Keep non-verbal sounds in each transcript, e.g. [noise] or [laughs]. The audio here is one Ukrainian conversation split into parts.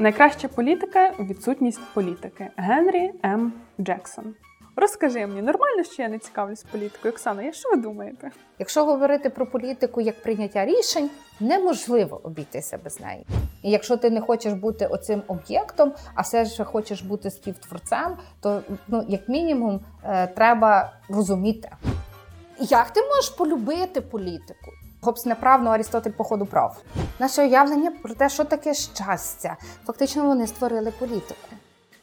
Найкраща політика відсутність політики. Генрі М. Джексон. Розкажи мені, нормально, що я не цікавлюсь політикою? Оксана, я що ви думаєте? Якщо говорити про політику як прийняття рішень, неможливо обійтися без неї. І якщо ти не хочеш бути оцим об'єктом, а все ж хочеш бути співтворцем, то ну як мінімум е, треба розуміти, як ти можеш полюбити політику. Гобс неправно Арістотель походу прав. Наше уявлення про те, що таке щастя. Фактично вони створили політику.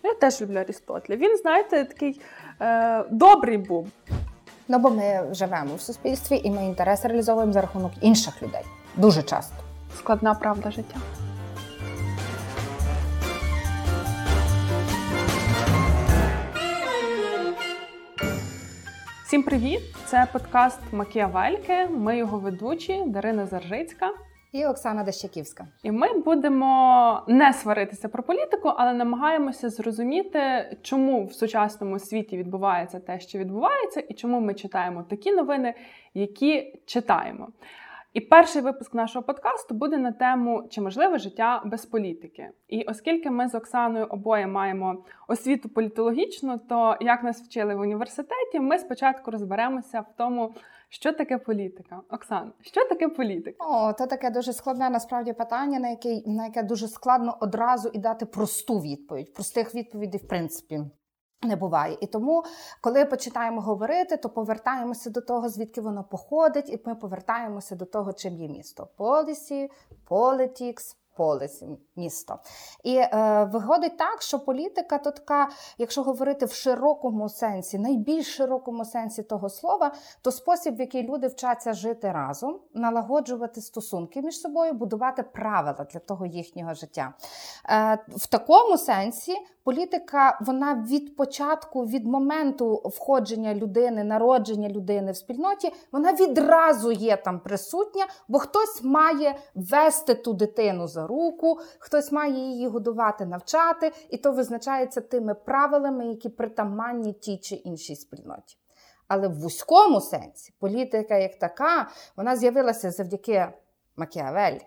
Я теж люблю Арістотеля. Він, знаєте, такий е, добрий був. Ну бо ми живемо в суспільстві і ми інтереси реалізовуємо за рахунок інших людей. Дуже часто. Складна правда життя. Всім привіт! Це подкаст Макіавельки. Ми його ведучі Дарина Заржицька і Оксана Дещаківська. І ми будемо не сваритися про політику, але намагаємося зрозуміти, чому в сучасному світі відбувається те, що відбувається, і чому ми читаємо такі новини, які читаємо. І перший випуск нашого подкасту буде на тему чи можливе життя без політики. І оскільки ми з Оксаною обоє маємо освіту політологічну, то як нас вчили в університеті, ми спочатку розберемося в тому, що таке політика. Оксана, що таке політика? О, це таке дуже складне насправді питання, на яке на яке дуже складно одразу і дати просту відповідь. Простих відповідей, в принципі. Не буває. І тому, коли починаємо говорити, то повертаємося до того, звідки воно походить, і ми повертаємося до того, чим є місто. Policy, politics, полиці місто. І е, виходить так, що політика то така, якщо говорити в широкому сенсі, найбільш широкому сенсі того слова, то спосіб, в який люди вчаться жити разом, налагоджувати стосунки між собою, будувати правила для того їхнього життя. Е, В такому сенсі політика, вона від початку, від моменту входження людини, народження людини в спільноті, вона відразу є там присутня, бо хтось має вести ту дитину за руку, хтось має її годувати, навчати, і то визначається тими правилами, які притаманні тій чи іншій спільноті. Але в вузькому сенсі політика як така, вона з'явилася завдяки Макіавеллі.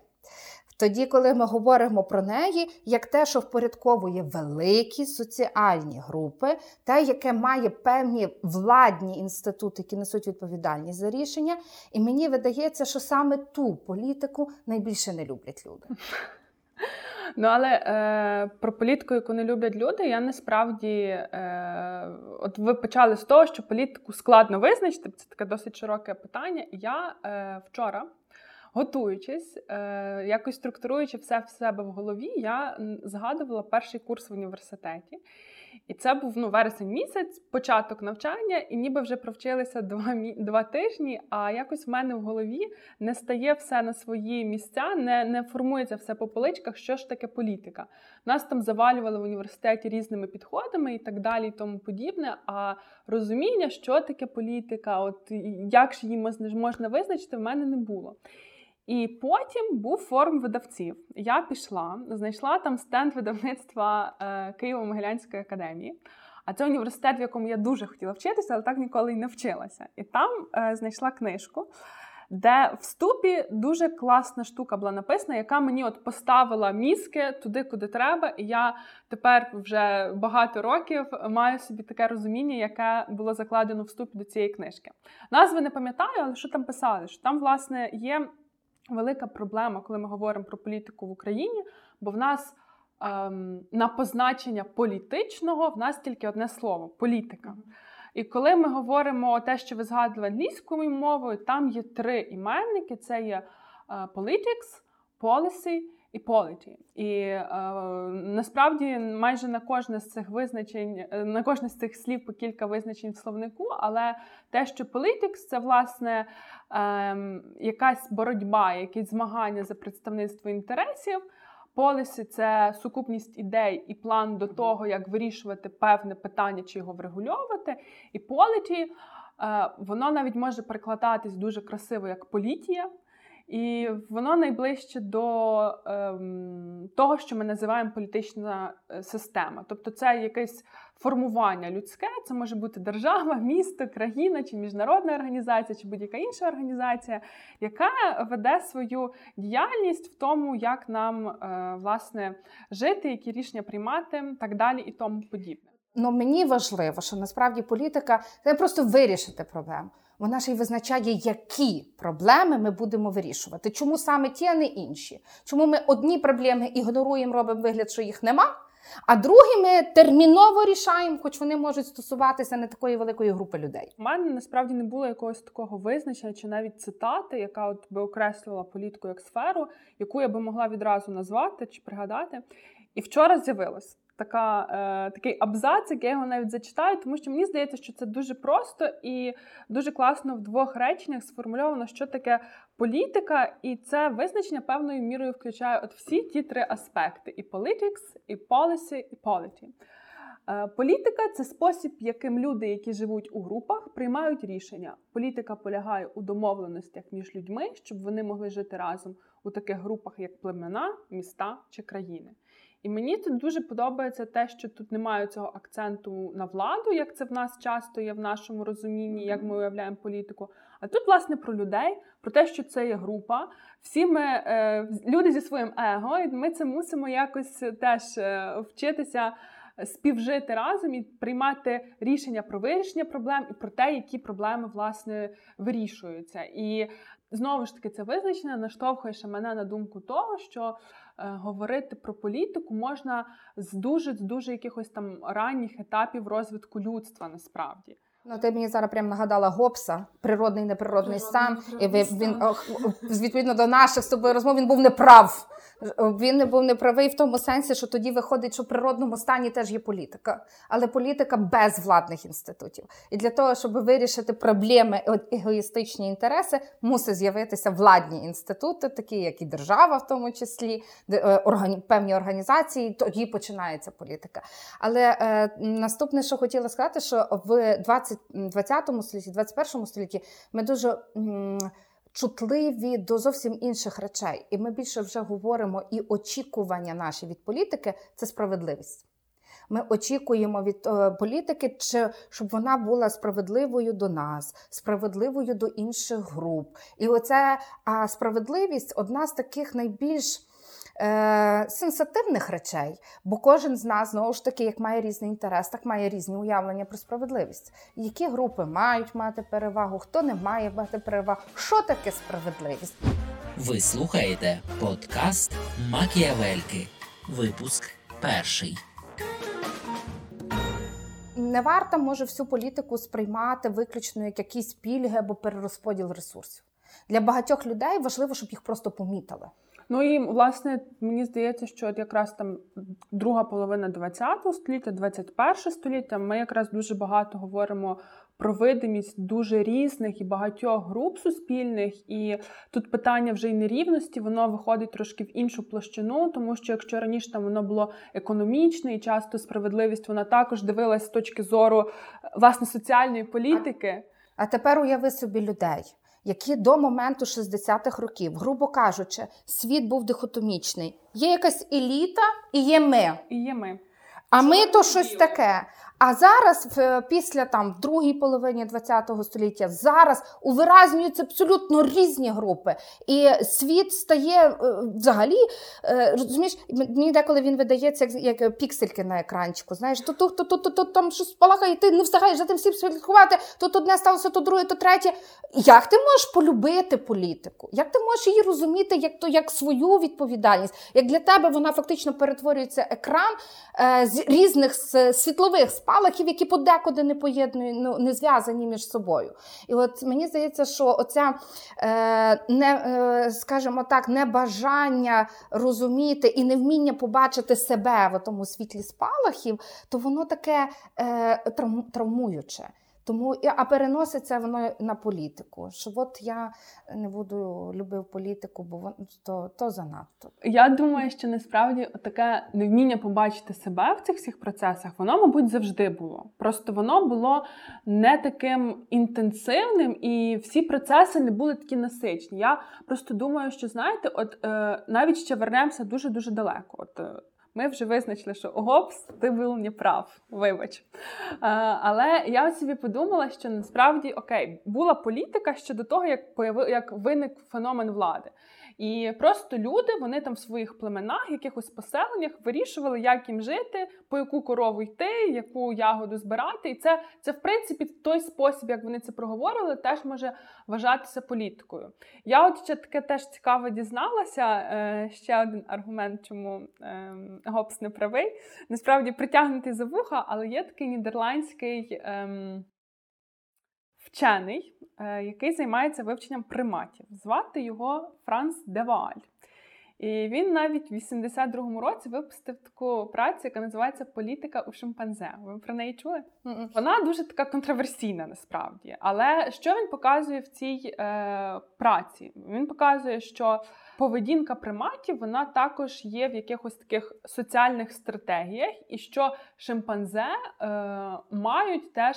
Тоді, коли ми говоримо про неї, як те, що впорядковує великі соціальні групи, те, яке має певні владні інститути, які несуть відповідальність за рішення, і мені видається, що саме ту політику найбільше не люблять люди. Ну, але е, про політику, яку не люблять люди, я насправді е, от ви почали з того, що політику складно визначити. Це таке досить широке питання. Я е, вчора готуючись, е, якось структуруючи все в себе в голові, я згадувала перший курс в університеті. І це був ну, вересень місяць, початок навчання, і ніби вже провчилися [laughs] два два тижні. А якось в мене в голові не стає все на свої місця, не не формується все по поличках, що ж таке політика. Нас там завалювали в університеті різними підходами і так далі, і тому подібне. А розуміння, що таке політика, от як ж її можна визначити, в мене не було. І потім був форум видавців. Я пішла, знайшла там стенд видавництва е, Києво-Могилянської академії. А це університет, в якому я дуже хотіла вчитися, але так ніколи й не вчилася. І там е, знайшла книжку, де в ступі дуже класна штука була написана, яка мені от поставила мізки туди, куди треба. І я тепер вже багато років маю собі таке розуміння, яке було закладено в ступі до цієї книжки. Назви не пам'ятаю, але що там писали? Що там, власне, є велика проблема, коли ми говоримо про політику в Україні, бо в нас ем, на позначення політичного в нас тільки одне слово політика. І коли ми говоримо те, що ви згадували англійською мовою, там є три іменники: це є е, politics, policy і polity. І е, насправді майже на кожне з цих визначень, е, на кожне з цих слів по кілька визначень в словнику, але те, що politics – це власне е, якась боротьба, якісь змагання за представництво інтересів. Полісі це сукупність ідей і план до того, як вирішувати певне питання чи його врегульовувати. І політі, е, воно навіть може перекладатись дуже красиво як політія. І воно найближче до ем, того, що ми називаємо політична е, система. Тобто, це якесь формування людське, це може бути держава, [laughs] місто, країна чи міжнародна організація, чи будь-яка інша організація, яка веде свою діяльність в тому, як нам е, власне жити, які рішення приймати, так далі і тому подібне. Ну мені важливо, що насправді політика це просто вирішити проблему. Вона ж й визначає, які проблеми ми будемо вирішувати. Чому саме ті, а не інші? Чому ми одні проблеми ігноруємо, робимо вигляд, що їх нема, а другі ми терміново рішаємо, хоч вони можуть стосуватися не такої великої групи людей. У мене насправді не було якогось такого визначення, чи навіть цитати, яка от би окреслювала політику як сферу, яку я би могла відразу назвати чи пригадати. І вчора з'явилось така, е, такий абзац, який я його навіть зачитаю, тому що мені здається, що це дуже просто і дуже класно в двох реченнях сформульовано, що таке політика, і це визначення певною мірою включає от всі ті три аспекти: і politics, і policy, і polity. Е, політика це спосіб, яким люди, які живуть у групах, приймають рішення. Політика полягає у домовленостях між людьми, щоб вони могли жити разом у таких групах, як племена, міста чи країни. І мені тут дуже подобається те, що тут немає цього акценту на владу, як це в нас часто є в нашому розумінні, як ми уявляємо політику. А тут, власне, про людей, про те, що це є група. Всі ми е, люди зі своїм его, і ми це мусимо якось теж е, вчитися. Співжити разом і приймати рішення про вирішення проблем і про те, які проблеми власне вирішуються. І знову ж таки це визначення наштовхує мене на думку того, що Е, говорити про політику можна з дуже з дуже якихось там ранніх етапів розвитку людства насправді. Ну, ти мені зараз прям нагадала Гобса, природний неприродний стан. І він, він відповідно до наших з тобою розмов він був неправ. Він не був неправий в тому сенсі, що тоді виходить, що в природному стані теж є політика, але політика без владних інститутів. І для того, щоб вирішити проблеми егоїстичні інтереси, мусить з'явитися владні інститути, такі як і держава, в тому числі, е, певні організації. Тоді починається політика. Але е, наступне, що хотіла сказати, що в 20, 20 столітті, 21 столітті ми дуже. М- чутливі до зовсім інших речей. І ми більше вже говоримо і очікування наші від політики це справедливість. Ми очікуємо від е, політики, чи, щоб вона була справедливою до нас, справедливою до інших груп. І оця е, справедливість одна з таких найбільш е, сенсативних речей, бо кожен з нас знову ж таки, як має різний інтерес, так має різні уявлення про справедливість. Які групи мають мати перевагу, хто не має мати перевагу, що таке справедливість? Ви слухаєте подкаст Макіавельки. Випуск перший. Не варто може всю політику сприймати виключно як якісь пільги або перерозподіл ресурсів. Для багатьох людей важливо, щоб їх просто помітили. Ну і власне мені здається, що от якраз там друга половина ХХ століття, 21 століття, ми якраз дуже багато говоримо про видимість дуже різних і багатьох груп суспільних. І тут питання вже й нерівності, воно виходить трошки в іншу площину, тому що якщо раніше там воно було економічне і часто справедливість вона також дивилась з точки зору власне соціальної політики. А тепер уяви собі людей які до моменту 60-х років, грубо кажучи, світ був дихотомічний. Є якась еліта і є ми. І є ми. А ми то щось таке. А зараз, після там в другій половині ХХ століття, зараз увиразнюються абсолютно різні групи, і світ стає е, взагалі е, розумієш, мені деколи він видається як як піксельки на екранчику. Знаєш, то то, то, то, то, то там щось спалахає, ти не встигаєш за тим всім слідкувати, то одне сталося, то друге, то третє. Як ти можеш полюбити політику? Як ти можеш її розуміти як то як свою відповідальність? Як для тебе вона фактично перетворюється екран е, з різних світлових спалахів, які подекуди не поєднують, ну, не зв'язані між собою. І от мені здається, що оця е, не, е, скажімо так, небажання розуміти і невміння побачити себе в тому світлі спалахів, то воно таке е, травмуюче. Тому а переноситься воно на політику. Що от я не буду любив політику, бо воно то, то занадто. Я думаю, що насправді таке невміння побачити себе в цих всіх процесах, воно, мабуть, завжди було. Просто воно було не таким інтенсивним, і всі процеси не були такі насичні. Я просто думаю, що знаєте, от е, навіть ще вернемося дуже дуже далеко. От е, ми вже визначили, що гопс, ти був не прав, вибач. Але я собі подумала, що насправді окей, була політика щодо того, як появи, як виник феномен влади. І просто люди, вони там в своїх племенах, якихось поселеннях вирішували, як їм жити, по яку корову йти, яку ягоду збирати. І це, це в принципі, той спосіб, як вони це проговорили, теж може вважатися політикою. Я от ще таке теж цікаво дізналася. Е, ще один аргумент, чому е, Гопс не правий. Насправді притягнутий за вуха, але є такий нідерландський. Вчений, е, який займається вивченням приматів. Звати його Франц Деваль. І він навіть в 82-му році випустив таку працю, яка називається Політика у шимпанзе. Ви про неї чули? Mm-mm. Вона дуже така контроверсійна насправді. Але що він показує в цій е, праці? Він показує, що поведінка приматів вона також є в якихось таких соціальних стратегіях, і що шимпанзе е, мають теж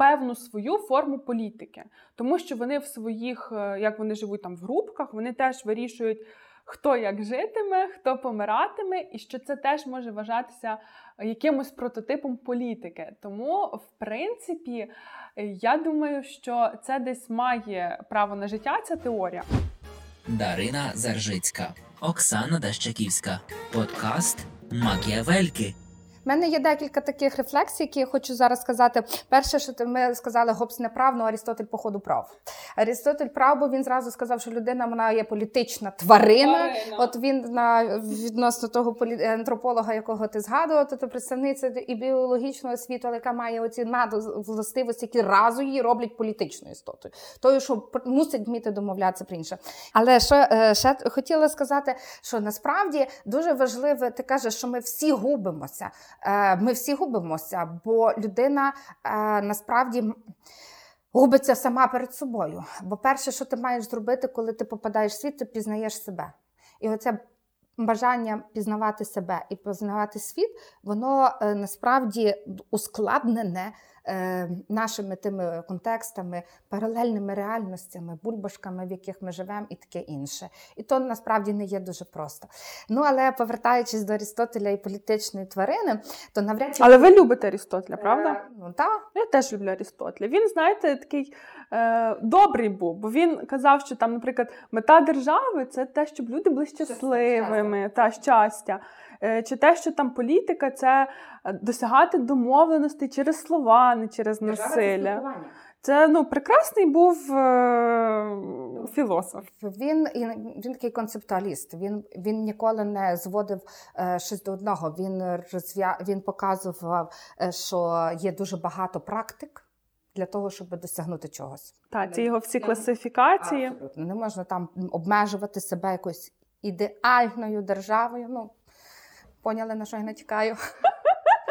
певну свою форму політики, тому що вони в своїх, е, як вони живуть там в групках, вони теж вирішують. Хто як житиме, хто помиратиме, і що це теж може вважатися якимось прототипом політики. Тому, в принципі, я думаю, що це десь має право на життя. Ця теорія. Дарина Заржицька, Оксана Дащаківська, подкаст Макіавельки. У мене є декілька таких рефлексій, які я хочу зараз сказати. Перше, що ми сказали, Гобс не прав, ну Арістотель, походу, прав. Арістотель прав, бо він зразу сказав, що людина вона є політична тварина. тварина. От він на відносно того полі... антрополога, якого ти згадував, то представниця і біологічного світу, але яка має оці надвластивості, які разу її роблять політичною істотою. Тою, що мусить вміти домовлятися про інше. Але що е, ще хотіла сказати, що насправді дуже важливо, ти кажеш, що ми всі губимося. Е, ми всі губимося, бо людина е, насправді. Губиться сама перед собою. Бо перше, що ти маєш зробити, коли ти попадаєш в світ, ти пізнаєш себе. І оце бажання пізнавати себе і пізнавати світ, воно е, насправді ускладнене нашими тими контекстами, паралельними реальностями, бульбашками, в яких ми живемо, і таке інше. І то насправді не є дуже просто. Ну але повертаючись до Арістотеля і політичної тварини, то навряд чи але ви любите Арістотеля, правда? Е, ну так. Я теж люблю Арістотеля. Він, знаєте, такий е, добрий був, бо він казав, що там, наприклад, мета держави це те, щоб люди були щасливими та щастя. Е, чи те, що там політика це е, досягати домовленостей через слова, не через насилля. Це ну прекрасний був е, філософ. Він він такий концептуаліст. Він він ніколи не зводив е, щось до одного. Він розв'я... він показував, е, що є дуже багато практик для того, щоб досягнути чогось. Так, ці його всі класифікації. Абсолютно. Не можна там обмежувати себе якоюсь ідеальною державою. Ну Поняли, на що я натякаю?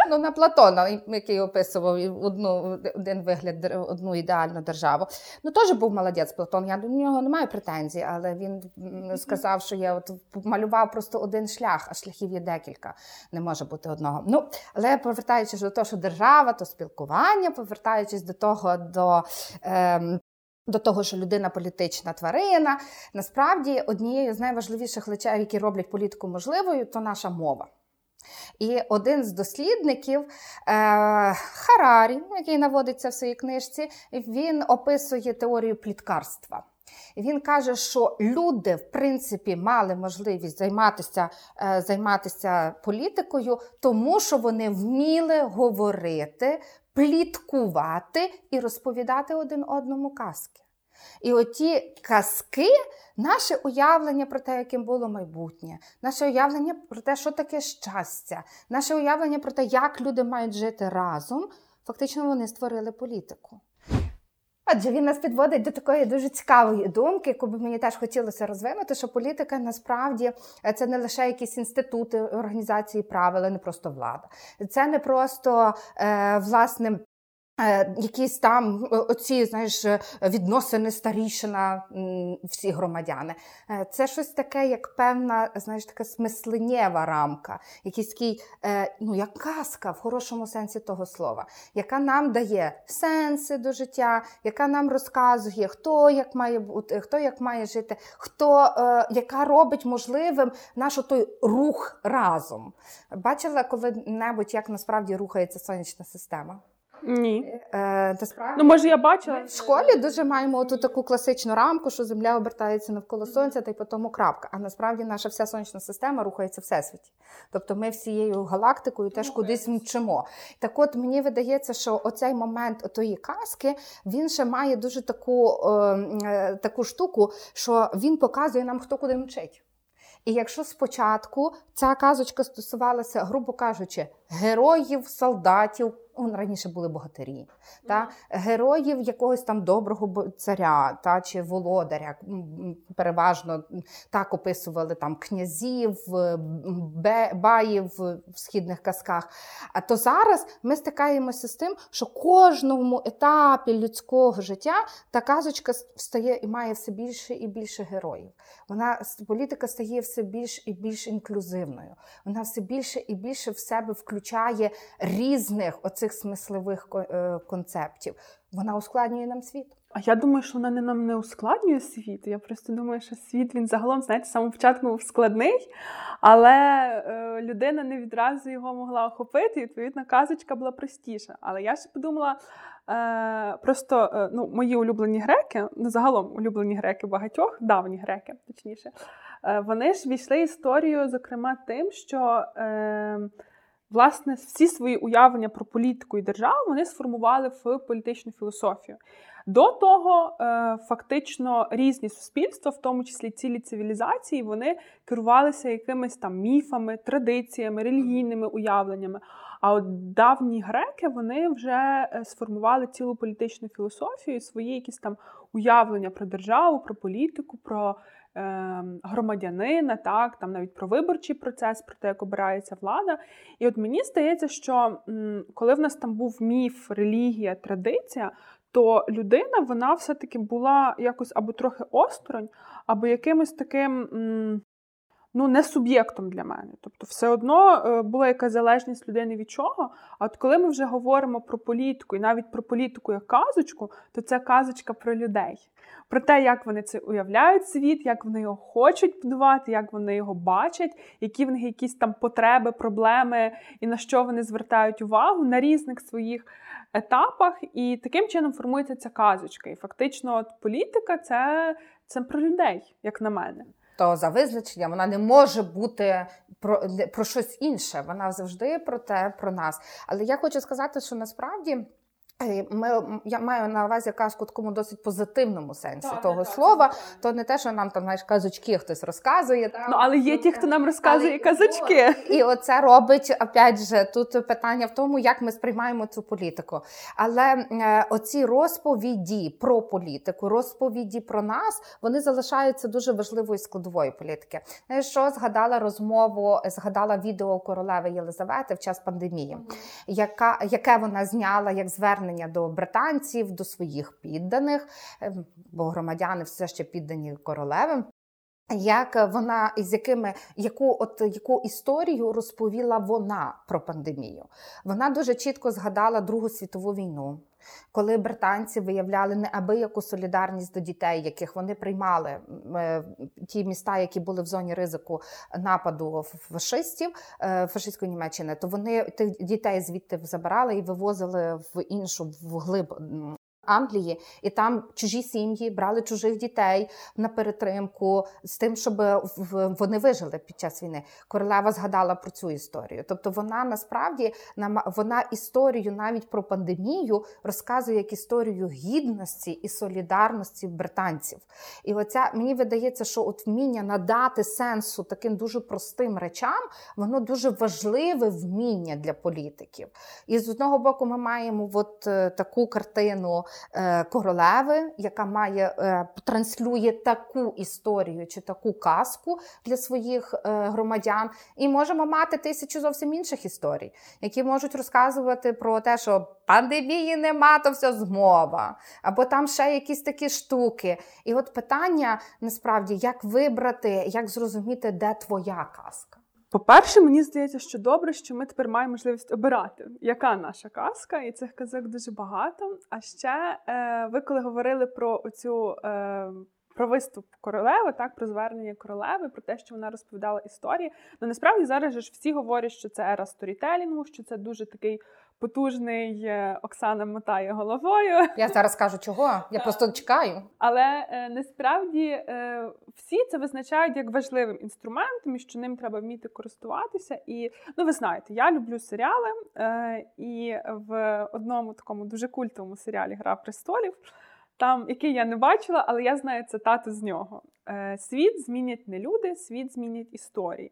Ну, на Платона, який описував одну, один вигляд, одну ідеальну державу. Ну, теж був молодець Платон. Я до нього не маю претензій, але він сказав, що я от малював просто один шлях, а шляхів є декілька. Не може бути одного. Ну, але повертаючись до того, що держава, то спілкування, повертаючись до того, до. Ем, до того, що людина політична тварина, насправді однією з найважливіших речей, які роблять політику можливою, то наша мова. І один з дослідників е, Харарі, який наводиться в своїй книжці, він описує теорію пліткарства. Він каже, що люди, в принципі, мали можливість займатися е, займатися політикою, тому що вони вміли говорити, пліткувати і розповідати один одному казки. І оті казки, наше уявлення про те, яким було майбутнє, наше уявлення про те, що таке щастя, наше уявлення про те, як люди мають жити разом, фактично вони створили політику. Отже, він нас підводить до такої дуже цікавої думки, яку би мені теж хотілося розвинути, що політика насправді е, це не лише якісь інститути організації правил, не просто влада. Це не просто е, власне якісь там е, оці знаєш, е, відносини старішина всі громадяни. Це щось таке, як певна, знаєш, така смисленєва рамка, якийсь такий, ну, як казка в хорошому сенсі того слова, яка нам дає сенси до життя, яка нам розказує, хто як має бути, хто як має жити, хто яка робить можливим наш той рух разом. Бачила коли-небудь, як насправді рухається сонячна система? Ні. Е, та справді, Ну, може, я бачила. В школі дуже маємо ту таку класичну рамку, що Земля обертається навколо сонця, та й по тому крапка. А насправді наша вся сонячна система рухається всесвіті. Тобто ми всією галактикою теж кудись мчимо. Так от мені видається, що оцей момент тої казки він ще має дуже таку, ем, е, таку штуку, що він показує нам, хто куди мчить. І якщо спочатку ця казочка стосувалася, грубо кажучи, героїв, солдатів, раніше були богатирі, та героїв якогось там доброго царя та чи володаря. Переважно так описували там князів, баїв в східних казках. А то зараз ми стикаємося з тим, що кожному етапі людського життя та казочка стає і має все більше і більше героїв. Вона політика стає все більш і більш інклюзивною. Вона все більше і більше в себе включає різних оцих смислових е, концептів. Вона ускладнює нам світ. А я думаю, що вона не нам не ускладнює світ. Я просто думаю, що світ він загалом, знаєте, з самого початку був складний, але е, людина не відразу його могла охопити, і відповідно казочка була простіша. Але я ще подумала, е, просто е, ну, мої улюблені греки, ну загалом улюблені греки багатьох, давні греки, точніше, е, вони ж війшли історію, зокрема, тим, що. Е, власне, всі свої уявлення про політику і державу вони сформували в політичну філософію. До того, е, фактично, різні суспільства, в тому числі цілі цивілізації, вони керувалися якимись там міфами, традиціями, релігійними уявленнями. А от давні греки вони вже е, сформували цілу політичну філософію, свої якісь там уявлення про державу, про політику, про громадянина, так, там навіть про виборчий процес, про те, як обирається влада. І от мені здається, що коли в нас там був міф, релігія, традиція, то людина вона все-таки була якось або трохи осторонь, або якимось таким. Ну, не суб'єктом для мене. Тобто, все одно е, була якась залежність людини від чого. А от коли ми вже говоримо про політику, і навіть про політику як казочку, то це казочка про людей, про те, як вони це уявляють світ, як вони його хочуть будувати, як вони його бачать, які в них якісь там потреби, проблеми і на що вони звертають увагу на різних своїх етапах. І таким чином формується ця казочка. І фактично, от політика це, це про людей, як на мене то за визначенням вона не може бути про про щось інше. Вона завжди про те, про нас. Але я хочу сказати, що насправді. Е, ми я маю на увазі казку такому досить позитивному сенсі так, того так, слова. Так, то не те, що нам там знаєш, казочки хтось розказує. Ну але є ті, хто нам розказує але, казочки. І оце робить опять же тут питання в тому, як ми сприймаємо цю політику. Але е, оці розповіді про політику, розповіді про нас, вони залишаються дуже важливою складовою політики. Що згадала розмову, згадала відео королеви Єлизавети в час пандемії, яка яке вона зняла як звернення звернення до британців, до своїх підданих, ем, бо громадяни все ще піддані королевам. Як вона із якими яку от яку історію розповіла вона про пандемію? Вона дуже чітко згадала Другу світову війну, коли британці виявляли неабияку солідарність до дітей, яких вони приймали е, ті міста, які були в зоні ризику нападу фашистів е, фашистської Німеччини, то вони тих дітей звідти забирали і вивозили в іншу вглиб Англії, і там чужі сім'ї брали чужих дітей на перетримку з тим, щоб вони вижили під час війни. Королева згадала про цю історію. Тобто, вона насправді вона історію навіть про пандемію розказує як історію гідності і солідарності британців. І оця мені видається, що от вміння надати сенсу таким дуже простим речам, воно дуже важливе вміння для політиків. І з одного боку, ми маємо от е, таку картину. Е, королеви, яка має е, транслює таку історію чи таку казку для своїх е, громадян, і можемо мати тисячу зовсім інших історій, які можуть розказувати про те, що пандемії нема, то все змова, або там ще якісь такі штуки. І от питання насправді, як вибрати, як зрозуміти, де твоя казка. По-перше, мені здається, що добре, що ми тепер маємо можливість обирати, яка наша казка, і цих казок дуже багато. А ще е, ви коли говорили про оцю е, про виступ королеви, так про звернення королеви, про те, що вона розповідала історії. Ну насправді зараз ж всі говорять, що це ера сторітелінгу, що це дуже такий потужний е, Оксана мотає головою. Я зараз кажу, чого? Я просто чекаю. Але е, насправді е, всі це визначають як важливим інструментом, і що ним треба вміти користуватися. І ну, ви знаєте, я люблю серіали, і в одному такому дуже культовому серіалі Гра престолів. Там, який я не бачила, але я знаю цитату з нього: світ змінять не люди, світ змінять історії.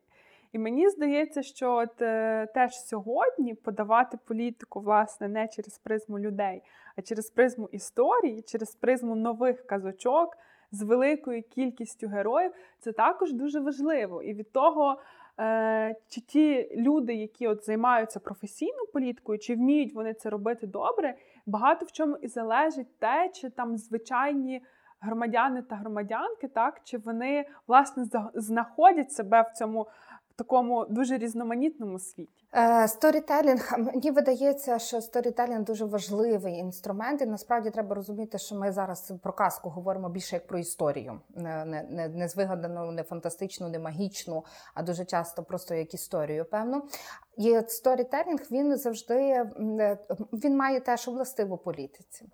І мені здається, що от е, теж сьогодні подавати політику, власне, не через призму людей, а через призму історії, через призму нових казочок з великою кількістю героїв, це також дуже важливо. І від того, е, чи ті люди, які от займаються професійною політикою, чи вміють вони це робити добре, багато в чому і залежить те, чи там звичайні. Громадяни та громадянки, так чи вони власне знаходять себе в цьому такому дуже різноманітному світі? Е, сторітелінг мені видається, що сторітелінг дуже важливий інструмент, і насправді треба розуміти, що ми зараз про казку говоримо більше як про історію, не не, не звигадану, не фантастичну, не магічну, а дуже часто просто як історію. Певно, і сторітелінг він завжди е, він має теж властиву політиці,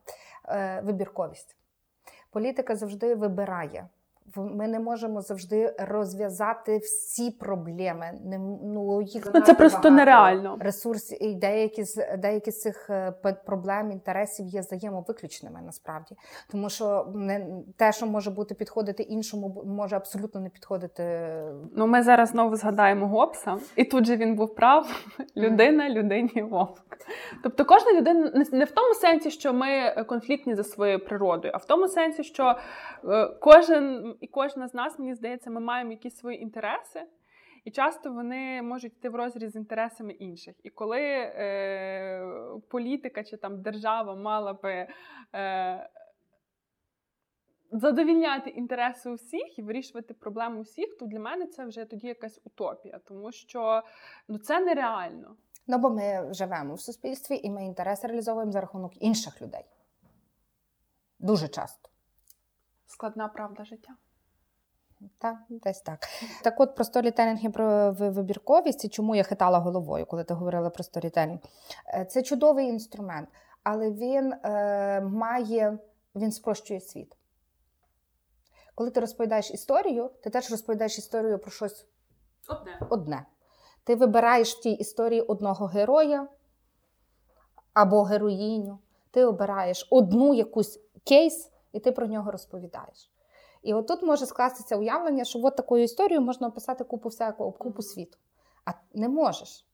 е, вибірковість. Політика завжди вибирає ми не можемо завжди розв'язати всі проблеми. Не, ну, їх ну, Це просто багато. нереально. Ресурси і деякі з деякі з цих е, проблем, інтересів є взаємовиключними насправді. Тому що не те, що може бути підходити іншому, може абсолютно не підходити. Ну, ми зараз знову згадаємо Гобса, і тут же він був прав: людина, людині вовк. Тобто, кожна людина не в тому сенсі, що ми конфліктні за своєю природою, а в тому сенсі, що е, кожен і кожна з нас, мені здається, ми маємо якісь свої інтереси. І часто вони можуть йти в розріз з інтересами інших. І коли е, політика чи там держава мала би е, задовільняти інтереси усіх і вирішувати проблему усіх, то для мене це вже тоді якась утопія, тому що ну, це нереально. Ну бо ми живемо в суспільстві і ми інтереси реалізовуємо за рахунок інших людей. Дуже часто. Складна правда життя. Так, десь так. Так от про сторітелінг і про вибірковість, і чому я хитала головою, коли ти говорила про сторітелінг. Е, це чудовий інструмент, але він е, має, він спрощує світ. Коли ти розповідаєш історію, ти теж розповідаєш історію про щось одне. одне. Ти вибираєш в тій історії одного героя або героїню. Ти обираєш одну якусь кейс, і ти про нього розповідаєш. І отут може скластися уявлення, що от такою історією можна описати купу всякого купу світу. А не можеш.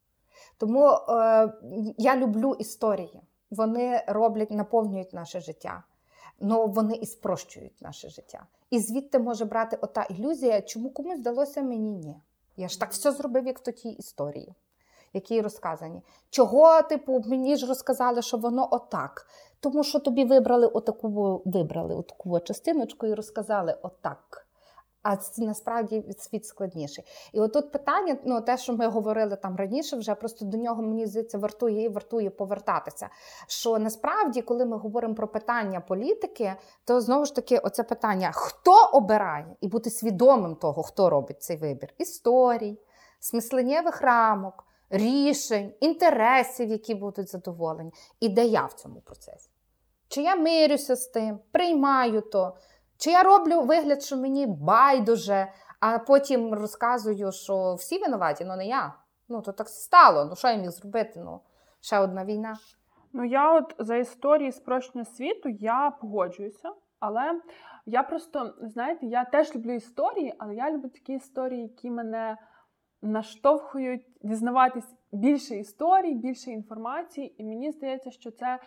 Тому е, я люблю історії. Вони роблять, наповнюють наше життя, але вони і спрощують наше життя. І звідти може брати ота ілюзія, чому комусь вдалося мені ні. Я ж так все зробив, як в тій історії, які розказані. Чого, типу, мені ж розказали, що воно отак. Тому що тобі вибрали отаку вибрали отаку частиночку і розказали отак. А насправді світ складніший. І отут питання, ну те, що ми говорили там раніше, вже просто до нього мені здається, вартує і вартує повертатися. Що насправді, коли ми говоримо про питання політики, то знову ж таки, оце питання: хто обирає і бути свідомим того, хто робить цей вибір? Історій, смисленнєвих рамок, рішень, інтересів, які будуть задоволені, і де я в цьому процесі. Чи я мирюся з тим, приймаю то, чи я роблю вигляд, що мені байдуже, а потім розказую, що всі винуваті, але не я. Ну, то так стало. Ну, що я міг зробити? Ну, ще одна війна. Ну, я от за історії спрощення світу я погоджуюся, але я просто, знаєте, я теж люблю історії, але я люблю такі історії, які мене наштовхують дізнаватись більше історій, більше інформації. І мені здається, що це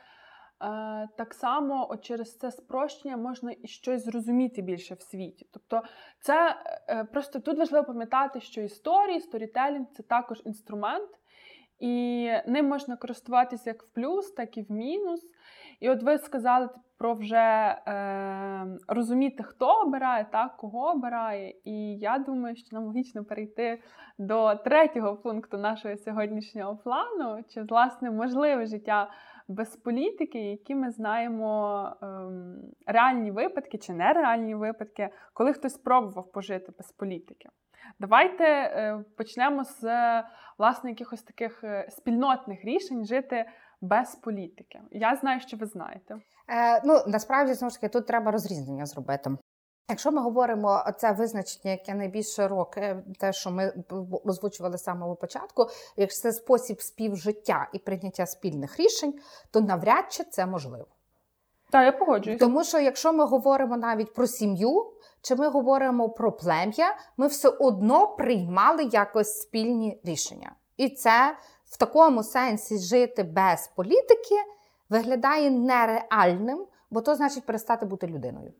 так само от через це спрощення можна і щось зрозуміти більше в світі. Тобто, це е, просто тут важливо пам'ятати, що історії, сторітелінг це також інструмент, і ним можна користуватися як в плюс, так і в мінус. І от ви сказали про вже е, розуміти, хто обирає, так, кого обирає. І я думаю, що нам логічно перейти до третього пункту нашого сьогоднішнього плану, чи власне можливе життя без політики, які ми знаємо е, реальні випадки чи нереальні випадки, коли хтось спробував пожити без політики. Давайте е, почнемо з власне якихось таких е, спільнотних рішень жити без політики. Я знаю, що ви знаєте. Е, Ну насправді знову ж таки тут треба розрізнення зробити. Якщо ми говоримо це визначення, яке найбільш широке, те, що ми озвучували з самого початку, якщо це спосіб співжиття і прийняття спільних рішень, то навряд чи це можливо. Так, я погоджуюся. Тому що якщо ми говоримо навіть про сім'ю, чи ми говоримо про плем'я, ми все одно приймали якось спільні рішення. І це в такому сенсі жити без політики виглядає нереальним, бо то значить перестати бути людиною.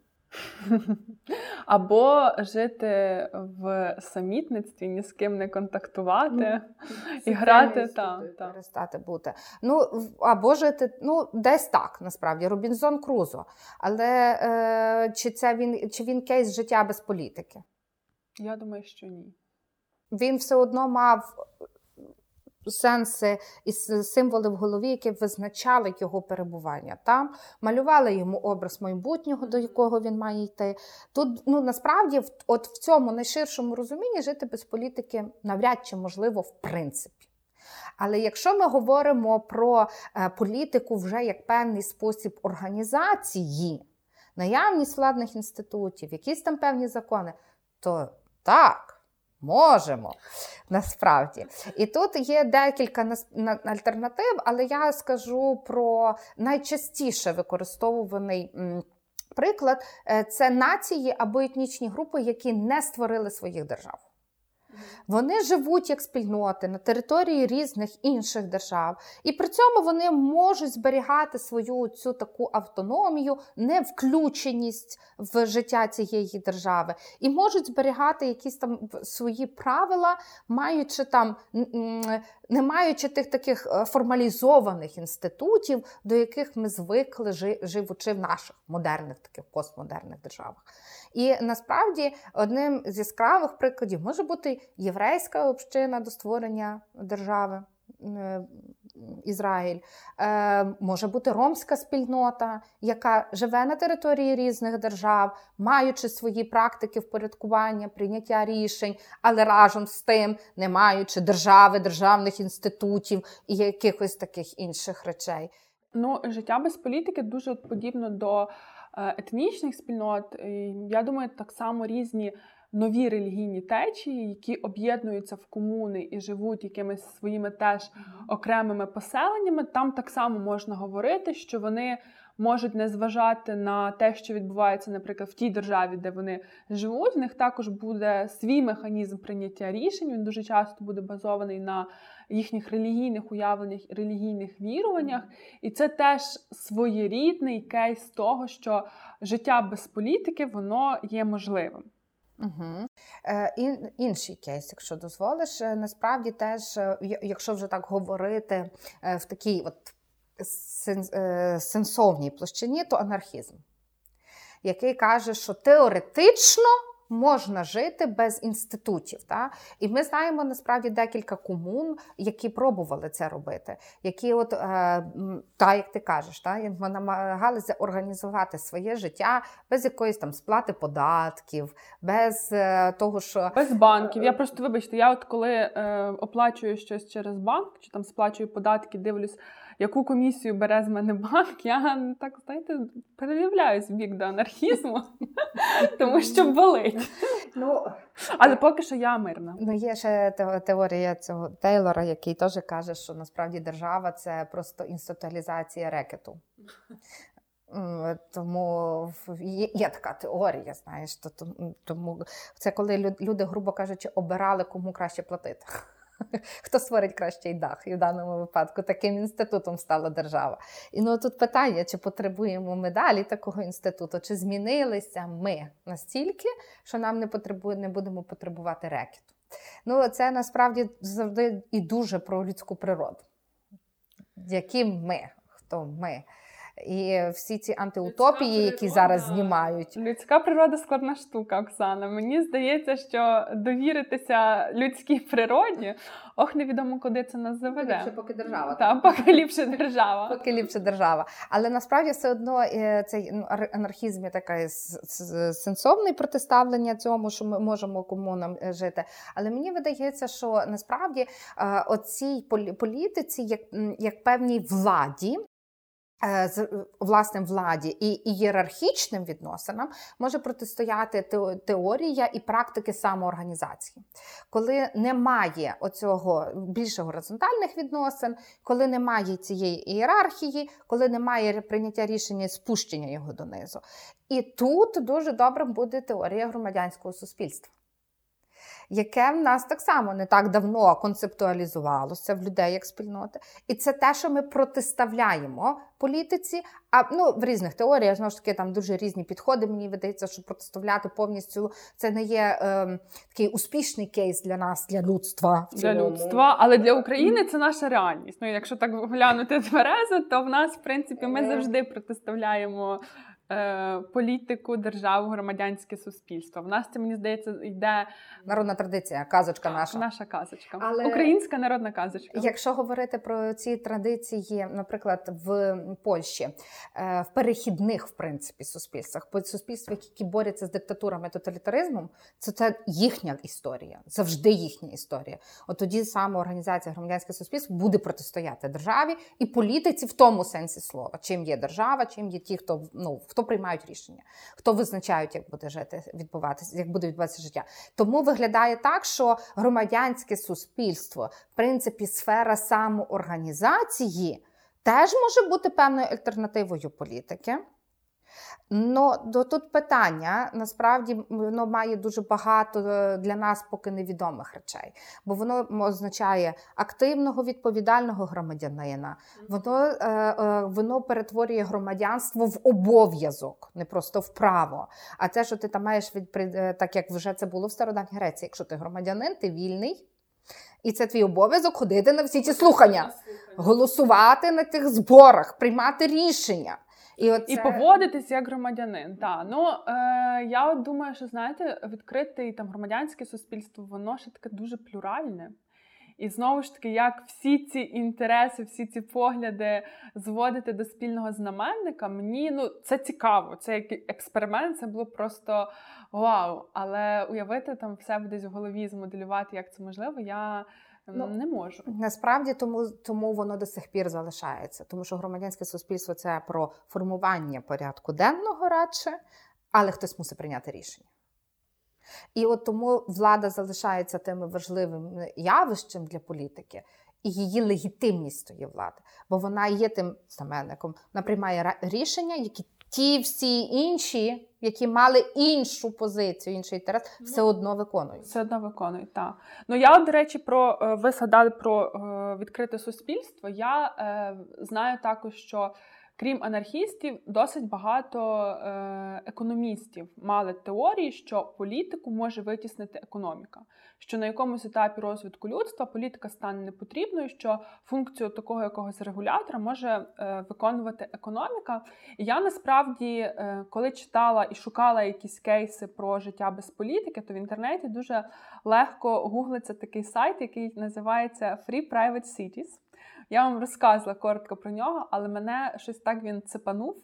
Або жити в самітництві, ні з ким не контактувати ну, і грати та, та. перестати бути. Ну або жити, ну десь так насправді Робінзон Крузо. Але е, чи це він чи він кейс життя без політики? Я думаю, що ні. Він все одно мав сенси і символи в голові, які визначали його перебування там, малювали йому образ майбутнього, до якого він має йти. Тут ну насправді, от в цьому найширшому розумінні жити без політики навряд чи можливо в принципі. Але якщо ми говоримо про е, політику вже як певний спосіб організації, наявність владних інститутів, якісь там певні закони, то так. Можемо насправді. І тут є декілька альтернатив, але я скажу про найчастіше використовуваний приклад: е, це нації або етнічні групи, які не створили своїх держав. Вони живуть як спільноти на території різних інших держав, і при цьому вони можуть зберігати свою цю таку автономію, невключеність в життя цієї держави, і можуть зберігати якісь там свої правила, маючи там не маючи тих таких е, формалізованих інститутів, до яких ми звикли живучи в наших модерних таких постмодерних державах. І насправді одним з яскравих прикладів може бути єврейська община до створення держави. Е, Ізраїль, е, може бути ромська спільнота, яка живе на території різних держав, маючи свої практики впорядкування, прийняття рішень, але разом з тим, не маючи держави, державних інститутів і якихось таких інших речей. Ну, життя без політики дуже подібно до етнічних спільнот. Я думаю, так само різні нові релігійні течії, які об'єднуються в комуни і живуть якимись своїми теж окремими поселеннями. Там так само можна говорити, що вони. Можуть не зважати на те, що відбувається, наприклад, в тій державі, де вони живуть. В них також буде свій механізм прийняття рішень. Він дуже часто буде базований на їхніх релігійних уявленнях і релігійних віруваннях. І це теж своєрідний кейс того, що життя без політики воно є можливим. Угу. Ін, Інший кейс, якщо дозволиш, е, насправді теж, е, якщо вже так говорити в такій от сенсовній площині, то анархізм, який каже, що теоретично можна жити без інститутів. Та? І ми знаємо насправді декілька комун, які пробували це робити, які, от, е, та, як ти кажеш, та, намагалися організувати своє життя без якоїсь там сплати податків, без е, того, що без банків. Я просто вибачте, я от коли е, оплачую щось через банк чи там сплачую податки, дивлюсь яку комісію бере з мене банк, я так знаєте, передивляюсь в бік до анархізму, [laughs] тому що болить. Ну, Але поки що я мирна. Ну, Є ще теорія цього Тейлора, який теж каже, що насправді держава це просто інституалізація рекету. Тому є, є така теорія, знаєш, то, тому це коли люди, грубо кажучи, обирали, кому краще платити. [laughs] Хто створить кращий дах? І в даному випадку таким інститутом стала держава. І ну тут питання, чи потребуємо ми далі такого інституту, чи змінилися ми настільки, що нам не потребує, не будемо потребувати рекету. Ну, це насправді завжди і дуже про людську природу. Яким ми, хто ми. І всі ці антиутопії, які зараз знімають. Людська природа складна штука, Оксана. Мені здається, що довіритися людській природі, ох, невідомо, куди це нас заведе. Ліпше, поки держава. Так, поки ліпше держава. Поки ліпше держава. Але насправді все одно е, цей ну, анархізм є таке сенсовне протиставлення цьому, що ми можемо комунам е, жити. Але мені видається, що насправді е, оцій політиці, як, як певній владі. Е, з е, власним владі і ієрархічним відносинам може протистояти теорія і практики самоорганізації, коли немає оцього більше горизонтальних відносин, коли немає цієї ієрархії, коли немає прийняття рішення спущення його донизу. І тут дуже добре буде теорія громадянського суспільства яке в нас так само не так давно концептуалізувалося в людей як спільноти. І це те, що ми протиставляємо політиці. А ну в різних теоріях знову ж таки там дуже різні підходи. Мені видається, що протиставляти повністю це не є е, такий успішний кейс для нас, для людства. В для людства, але для України це наша реальність. Ну якщо так глянути тверезо, то в нас в принципі ми е. завжди протиставляємо. Е, політику, державу, громадянське суспільство. В нас це мені здається йде народна традиція, казочка наша. Наша казочка, але українська народна казочка. Якщо говорити про ці традиції, наприклад, в Польщі, е, в перехідних в принципі суспільствах, по суспільствах, які борються з диктатурами тоталітаризмом, це це їхня історія, завжди їхня історія. От тоді саме організація громадянське суспільство буде протистояти державі і політиці в тому сенсі слова, чим є держава, чим є ті, хто ну хто хто приймають рішення, хто визначають, як буде жити, відбуватися, як буде відбуватися життя. Тому виглядає так, що громадянське суспільство, в принципі, сфера самоорганізації теж може бути певною альтернативою політики. Ну, до тут питання насправді воно має дуже багато е, для нас поки невідомих речей, бо воно означає активного відповідального громадянина. Воно е, е, воно перетворює громадянство в обов'язок, не просто в право. А те, що ти там маєш від так, як вже це було в стародавній Греції. Якщо ти громадянин, ти вільний. І це твій обов'язок ходити на всі ці слухання, голосувати на тих зборах, приймати рішення. І оце... і поводитись як громадянин. Та. Ну, е, Я от думаю, що знаєте, відкрите там громадянське суспільство, воно ще таке дуже плюральне. І знову ж таки, як всі ці інтереси, всі ці погляди зводити до спільного знаменника, мені ну це цікаво. Це як експеримент, це було просто вау. Але уявити там все десь в голові, змоделювати, як це можливо, я ну, не можу. Насправді тому тому воно до сих пір залишається, тому що громадянське суспільство це про формування порядку денного радше, але хтось мусить прийняти рішення. І от тому влада залишається тим важливим явищем для політики. І її легітимність тої влади, бо вона є тим знаменником. Вона приймає рішення, які ті всі інші, які мали іншу позицію, інший інтерес, все одно виконують. Все одно виконують, так. Ну я, до речі, про е, ви згадали про е, відкрите суспільство. Я е, знаю також, що Крім анархістів, досить багато е, економістів мали теорії, що політику може витіснити економіка, що на якомусь етапі розвитку людства політика стане непотрібною, що функцію такого якогось регулятора може е, виконувати економіка. І я насправді, е, коли читала і шукала якісь кейси про життя без політики, то в інтернеті дуже легко гуглиться такий сайт, який називається Free Private Cities. Я вам розказувала коротко про нього, але мене щось так він цепанув,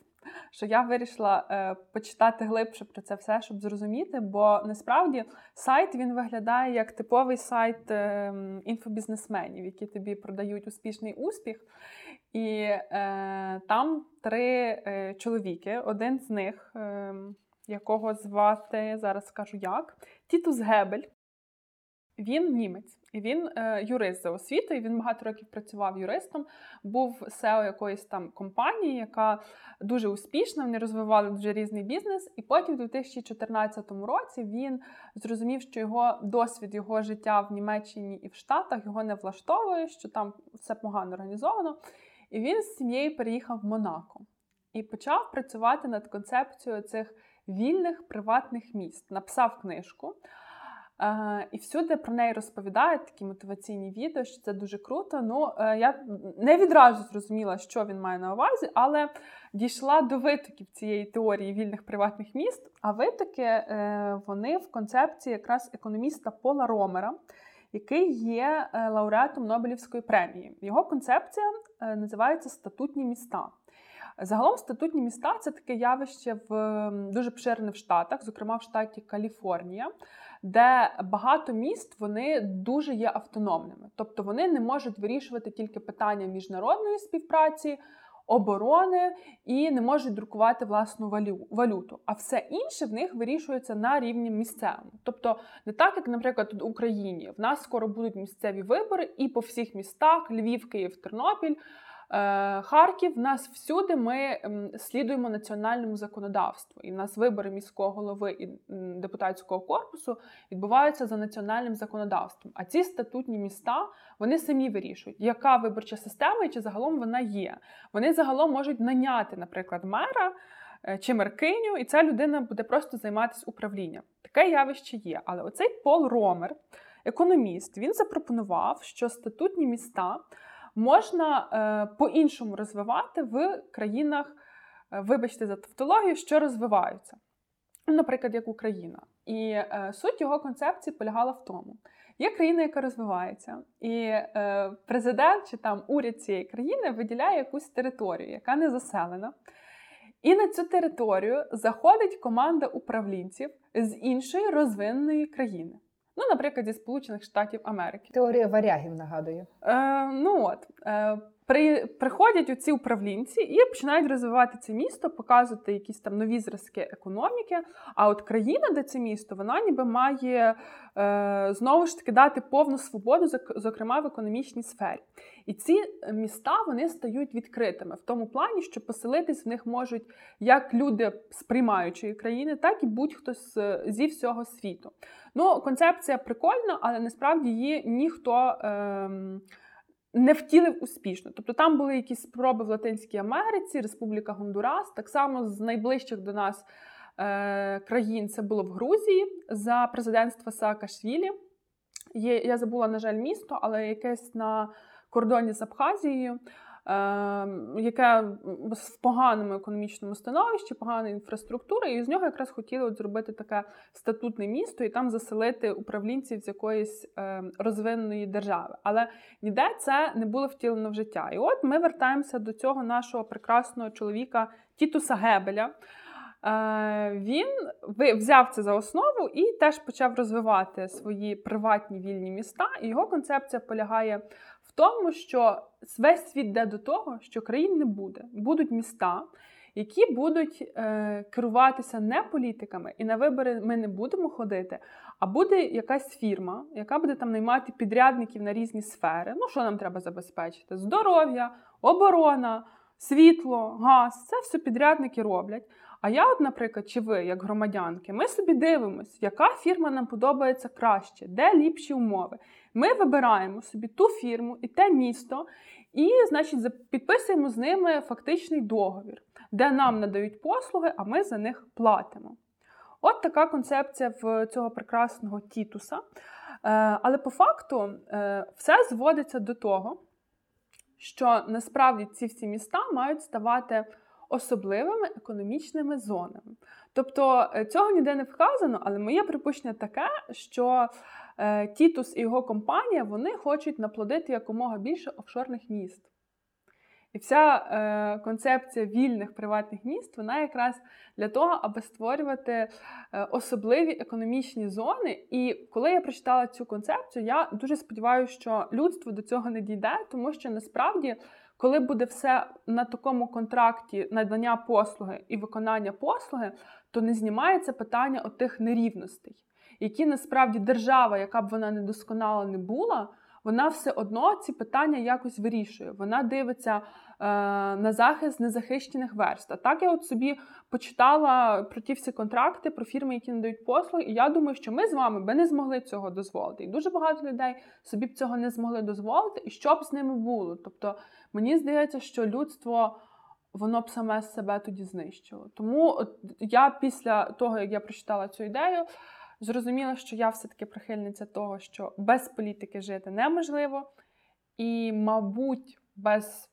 що я вирішила е, почитати глибше про це все, щоб зрозуміти. Бо насправді сайт він виглядає як типовий сайт е, інфобізнесменів, які тобі продають успішний успіх. І е, там три е, чоловіки. Один з них, е, якого звати, зараз скажу як, Тітус Гебель. Він німець, і він е, юрист за освітою. Він багато років працював юристом, був SEO якоїсь там компанії, яка дуже успішна. Вони розвивали дуже різний бізнес. І потім, у 2014 році, він зрозумів, що його досвід його життя в Німеччині і в Штатах його не влаштовує, що там все погано організовано. І він з сім'єю переїхав в Монако і почав працювати над концепцією цих вільних приватних міст. Написав книжку. Е, і всюди про неї розповідають такі мотиваційні відео, що це дуже круто. Ну, е, я не відразу зрозуміла, що він має на увазі, але дійшла до витоків цієї теорії вільних приватних міст. А витоки е, вони в концепції якраз економіста Пола Ромера, який є лауреатом Нобелівської премії. Його концепція називається статутні міста. Загалом статутні міста це таке явище в дуже поширене в Штатах, зокрема в штаті Каліфорнія, де багато міст вони дуже є автономними, тобто вони не можуть вирішувати тільки питання міжнародної співпраці. Оборони і не можуть друкувати власну валюту. А все інше в них вирішується на рівні місцевому. Тобто, не так, як, наприклад, в Україні в нас скоро будуть місцеві вибори, і по всіх містах Львів, Київ, Тернопіль Харків в нас всюди ми слідуємо національному законодавству, і в нас вибори міського голови і депутатського корпусу відбуваються за національним законодавством. А ці статутні міста вони самі вирішують, яка виборча система і чи загалом вона є. Вони загалом можуть наняти, наприклад, мера. Е, чи меркиню, і ця людина буде просто займатися управлінням. Таке явище є. Але оцей Пол Ромер, економіст, він запропонував, що статутні міста можна е, по-іншому розвивати в країнах, е, вибачте за тавтологію, що розвиваються. Наприклад, як Україна. І е, суть його концепції полягала в тому: є країна, яка розвивається, і е, президент чи там уряд цієї країни виділяє якусь територію, яка не заселена. І на цю територію заходить команда управлінців з іншої розвиненої країни. Ну, наприклад, зі Сполучених Штатів Америки. Теорія варягів нагадую. Е, Ну от е, при, приходять оці управлінці і починають розвивати це місто, показувати якісь там нові зразки економіки. А от країна, де це місто, вона ніби має е, знову ж таки дати повну свободу, зокрема в економічній сфері. І ці міста вони стають відкритими в тому плані, що поселитись в них можуть як люди з приймаючої країни, так і будь-хто з, зі всього світу. Ну, концепція прикольна, але насправді її ніхто. Е, не втілив успішно. Тобто там були якісь спроби в Латинській Америці, Республіка Гондурас, так само з найближчих до нас е, країн це було в Грузії за президентства Саакашвілі. Є, Я забула, на жаль, місто, але якесь на кордоні з Абхазією. Ем, яке в поганому економічному становищі, погана інфраструктура, і з нього якраз хотіли от зробити таке статутне місто і там заселити управлінців з якоїсь ем, розвиненої держави. Але ніде це не було втілено в життя. І от ми вертаємося до цього нашого прекрасного чоловіка Тітуса Гебеля. Е, він взяв це за основу і теж почав розвивати свої приватні вільні міста. І його концепція полягає тому, що весь світ йде до того, що країн не буде. Будуть міста, які будуть е, керуватися не політиками, і на вибори ми не будемо ходити, а буде якась фірма, яка буде там наймати підрядників на різні сфери. Ну, що нам треба забезпечити? Здоров'я, оборона, світло, газ це все підрядники роблять. А я, от, наприклад, чи ви, як громадянки, ми собі дивимося, яка фірма нам подобається краще, де ліпші умови. Ми вибираємо собі ту фірму і те місто, і, значить, підписуємо з ними фактичний договір, де нам надають послуги, а ми за них платимо. От така концепція в цього прекрасного тітуса. Е, але по факту е, все зводиться до того, що насправді ці всі міста мають ставати особливими економічними зонами. Тобто е, цього ніде не вказано, але моє припущення таке, що е, Тітус і його компанія вони хочуть наплодити якомога більше офшорних міст. І вся е, концепція вільних приватних міст, вона якраз для того, аби створювати е, особливі економічні зони. І коли я прочитала цю концепцію, я дуже сподіваюся, що людство до цього не дійде, тому що насправді коли буде все на такому контракті надання послуги і виконання послуги, то не знімається питання отих нерівностей. які насправді держава, яка б вона недосконала не була, вона все одно ці питання якось вирішує. Вона дивиться на захист незахищених верст. А так я от собі почитала про ті всі контракти, про фірми, які надають послуги, і я думаю, що ми з вами би не змогли цього дозволити. І дуже багато людей собі б цього не змогли дозволити, і що б з ними було. Тобто мені здається, що людство. Воно б саме себе тоді знищило. Тому я після того, як я прочитала цю ідею, зрозуміла, що я все-таки прихильниця того, що без політики жити неможливо, і, мабуть, без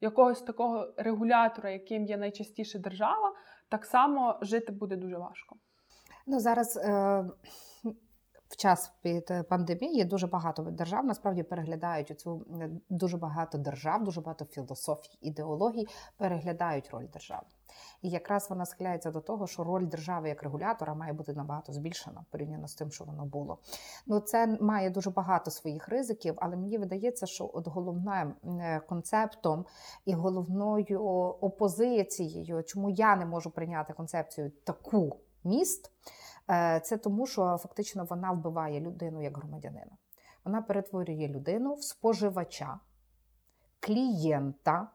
якогось такого регулятора, яким є найчастіше держава, так само жити буде дуже важко. Ну зараз е, в час під пандемії дуже багато держав насправді переглядають цю дуже багато держав, дуже багато філософій, ідеологій переглядають роль держави. І якраз вона схиляється до того, що роль держави як регулятора має бути набагато збільшена порівняно з тим, що воно було. Ну це має дуже багато своїх ризиків, але мені видається, що от головним е, концептом і головною опозицією, чому я не можу прийняти концепцію таку міст. Е, це тому, що фактично вона вбиває людину як громадянина. Вона перетворює людину в споживача, клієнта,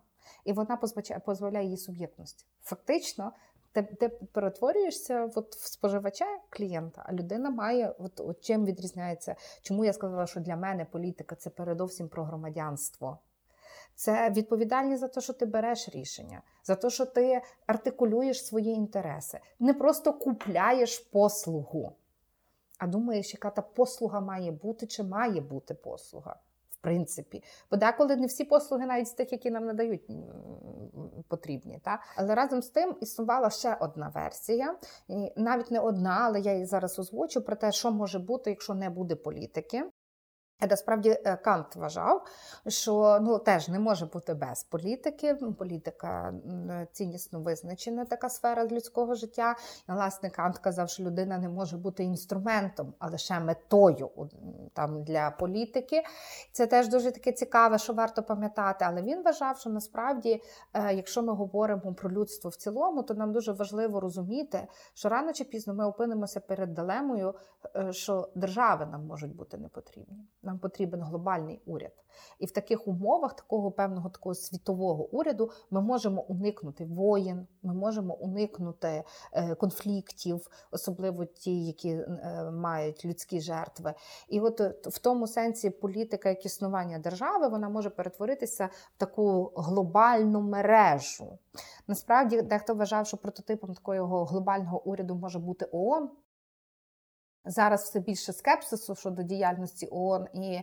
і вона позбавляє її суб'єктності. Фактично, ти, ти перетворюєшся от в споживача клієнта, а людина має от, от чим відрізняється. Чому я сказала, що для мене політика це передовсім про громадянство. Це відповідальність за те, що ти береш рішення, за те, що ти артикулюєш свої інтереси. Не просто купляєш послугу, а думаєш, яка та послуга має бути, чи має бути послуга. В принципі, бо деколи не всі послуги, навіть з тих, які нам надають, потрібні. Та? Але разом з тим існувала ще одна версія, і навіть не одна, але я її зараз озвучу про те, що може бути, якщо не буде політики. Насправді е, Кант вважав, що ну теж не може бути без політики. Політика ціннісно визначена така сфера людського життя. І, власне, Кант казав, що людина не може бути інструментом, а лише метою там для політики. Це теж дуже таке цікаве, що варто пам'ятати. Але він вважав, що насправді, е, якщо ми говоримо про людство в цілому, то нам дуже важливо розуміти, що рано чи пізно ми опинимося перед дилемою, е, що держави нам можуть бути не потрібні нам потрібен глобальний уряд. І в таких умовах такого певного такого світового уряду ми можемо уникнути воєн, ми можемо уникнути е, конфліктів, особливо ті, які е, мають людські жертви. І от е, в тому сенсі політика як існування держави вона може перетворитися в таку глобальну мережу. Насправді, дехто вважав, що прототипом такого глобального уряду може бути ООН. Зараз все більше скепсису щодо діяльності ООН і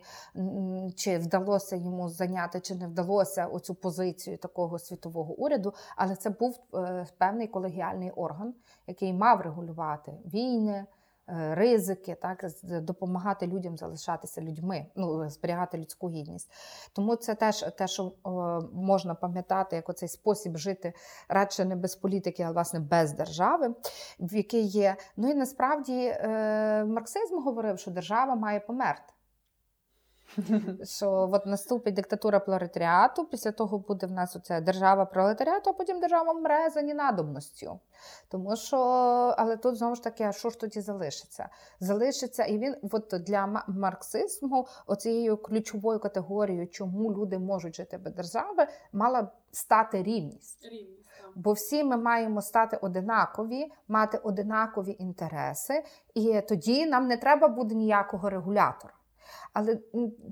чи вдалося йому зайняти, чи не вдалося оцю позицію такого світового уряду, але це був е, певний колегіальний орган, який мав регулювати війни. Е, ризики, так допомагати людям залишатися людьми, ну зберігати людську гідність. Тому це теж те, що можна пам'ятати, як оцей спосіб жити радше не без політики, а власне без держави, в якій є. Ну і насправді е, марксизм говорив, що держава має померти. [laughs] Що от наступить диктатура пролетаріату, після того буде в нас оця держава пролетаріату, а потім держава мре за ненадобностю. Тому що, але тут знову ж таки, а що ж тоді залишиться? Залишиться, і він от для марксизму, оцією ключовою категорією, чому люди можуть жити без держави, мала стати рівність. Рівність. Бо всі ми маємо стати одинакові, мати одинакові інтереси, і тоді нам не треба буде ніякого регулятора. Але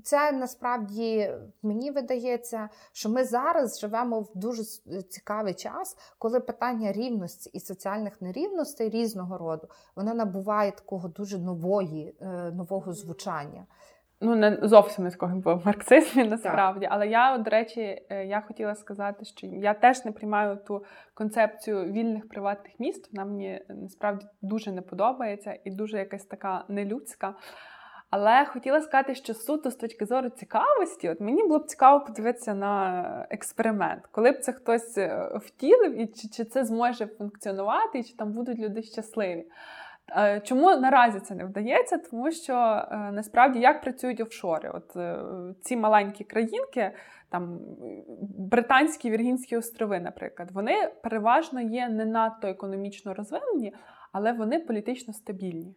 це насправді мені видається, що ми зараз живемо в дуже цікавий час, коли питання рівності і соціальних нерівностей різного роду воно набуває такого дуже нової, е, нового звучання. Ну, не зовсім не такого в марксизмі насправді, так. але я, до речі, е, я хотіла сказати, що я теж не приймаю ту концепцію вільних приватних міст. Вона мені насправді дуже не подобається і дуже якась така нелюдська. Але хотіла сказати, що суто з точки зору цікавості, от мені було б цікаво подивитися на експеримент, коли б це хтось е, втілив, і чи, чи це зможе функціонувати, і чи там будуть люди щасливі. Е, чому наразі це не вдається? Тому що е, насправді як працюють офшори? От ці маленькі країнки, там Британські Віргінські острови, наприклад, вони переважно є не надто економічно розвинені, але вони політично стабільні.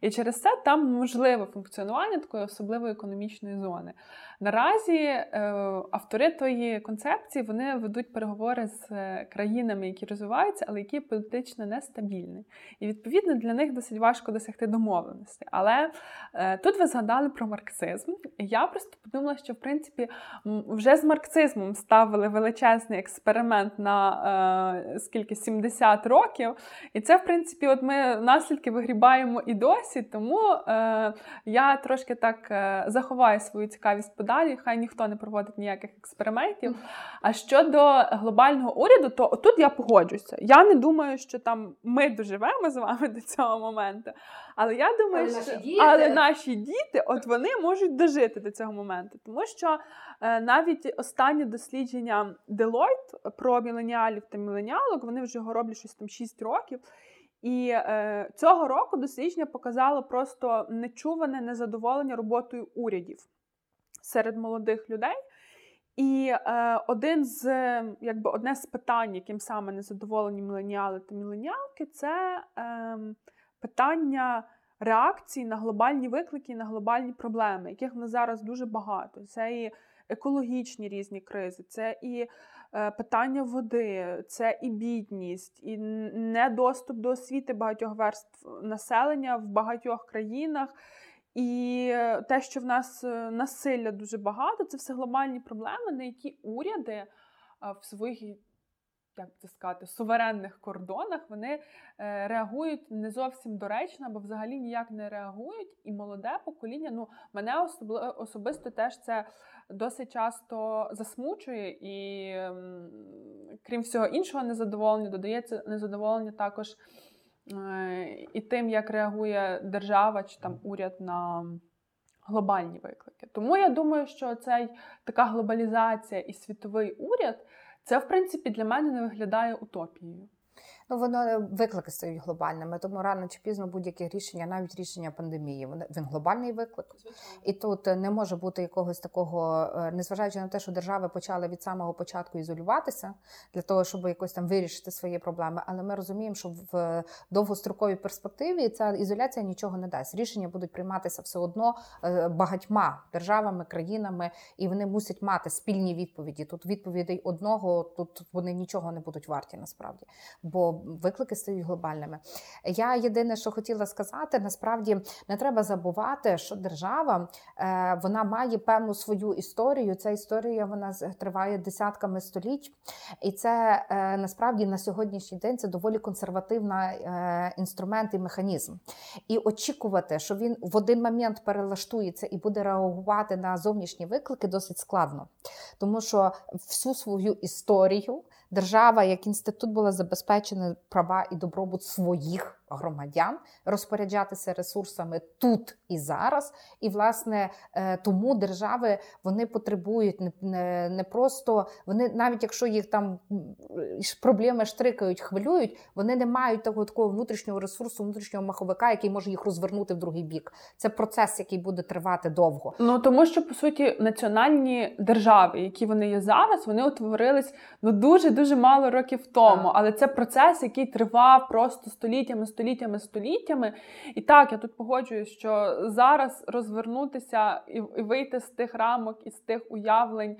І через це там можливе функціонування такої особливої економічної зони. Наразі е, автори тої концепції вони ведуть переговори з е, країнами, які розвиваються, але які політично нестабільні. І відповідно для них досить важко досягти домовленості. Але е, тут ви згадали про марксизм. Я просто подумала, що в принципі вже з марксизмом ставили величезний експеримент на е, скільки 70 років. І це, в принципі, от ми наслідки вигрібаємо і досі. Тому е, я трошки так е, заховаю свою цікавість подалі. Хай ніхто не проводить ніяких експериментів. А щодо глобального уряду, то тут я погоджуся. Я не думаю, що там ми доживемо з вами до цього моменту. Але я думаю, але що наші діти... але наші діти, от вони можуть дожити до цього моменту, тому що е, навіть останні дослідження Deloitte про міленіалів та міленіалок, вони вже його роблять щось там 6 років. І е, цього року дослідження показало просто нечуване незадоволення роботою урядів серед молодих людей. І е, один з якби одне з питань, яким саме незадоволені міленіали та міленіалки, це е, питання реакції на глобальні виклики, на глобальні проблеми, яких в нас зараз дуже багато. Це і екологічні різні кризи, це і питання води, це і бідність, і недоступ до освіти багатьох верств населення в багатьох країнах. І те, що в нас е, насилля дуже багато, це все глобальні проблеми, на які уряди в своїх як це сказати, суверенних кордонах вони е, реагують не зовсім доречно, або взагалі ніяк не реагують. І молоде покоління, ну мене особливо особисто теж це досить часто засмучує, і крім всього іншого, незадоволення додається незадоволення також е, і тим, як реагує держава чи там уряд на. Глобальні виклики. Тому я думаю, що цей така глобалізація і світовий уряд це, в принципі, для мене не виглядає утопією. Ну, воно е, виклики стають глобальними, тому рано чи пізно будь-яке рішення, навіть рішення пандемії, він глобальний виклик. І тут е, не може бути якогось такого, е, незважаючи на те, що держави почали від самого початку ізолюватися для того, щоб якось там вирішити свої проблеми. Але ми розуміємо, що в довгостроковій перспективі ця ізоляція нічого не дасть. Рішення будуть прийматися все одно багатьма державами, країнами, і вони мусять мати спільні відповіді. Тут відповідей одного, тут вони нічого не будуть варті насправді. Бо виклики стають глобальними. Я єдине, що хотіла сказати, насправді не треба забувати, що держава е, вона має певну свою історію. Ця історія вона триває десятками століть, і це е, насправді на сьогоднішній день це доволі консервативний е, інструмент і механізм. І очікувати, що він в один момент перелаштується і буде реагувати на зовнішні виклики, досить складно, тому що всю свою історію держава як інститут була забезпечена права і добробут своїх громадян розпоряджатися ресурсами тут і зараз. І, власне, е, тому держави вони потребують не, не просто вони, навіть якщо їх там проблеми штрикають, хвилюють, вони не мають того такого внутрішнього ресурсу, внутрішнього маховика, який може їх розвернути в другий бік. Це процес, який буде тривати довго. Ну тому що по суті національні держави, які вони є зараз, вони утворились ну дуже дуже мало років тому. Так. Але це процес, який тривав просто століттями століттями, століттями. І так, я тут погоджуюсь, що зараз розвернутися і вийти з тих рамок і з тих уявлень.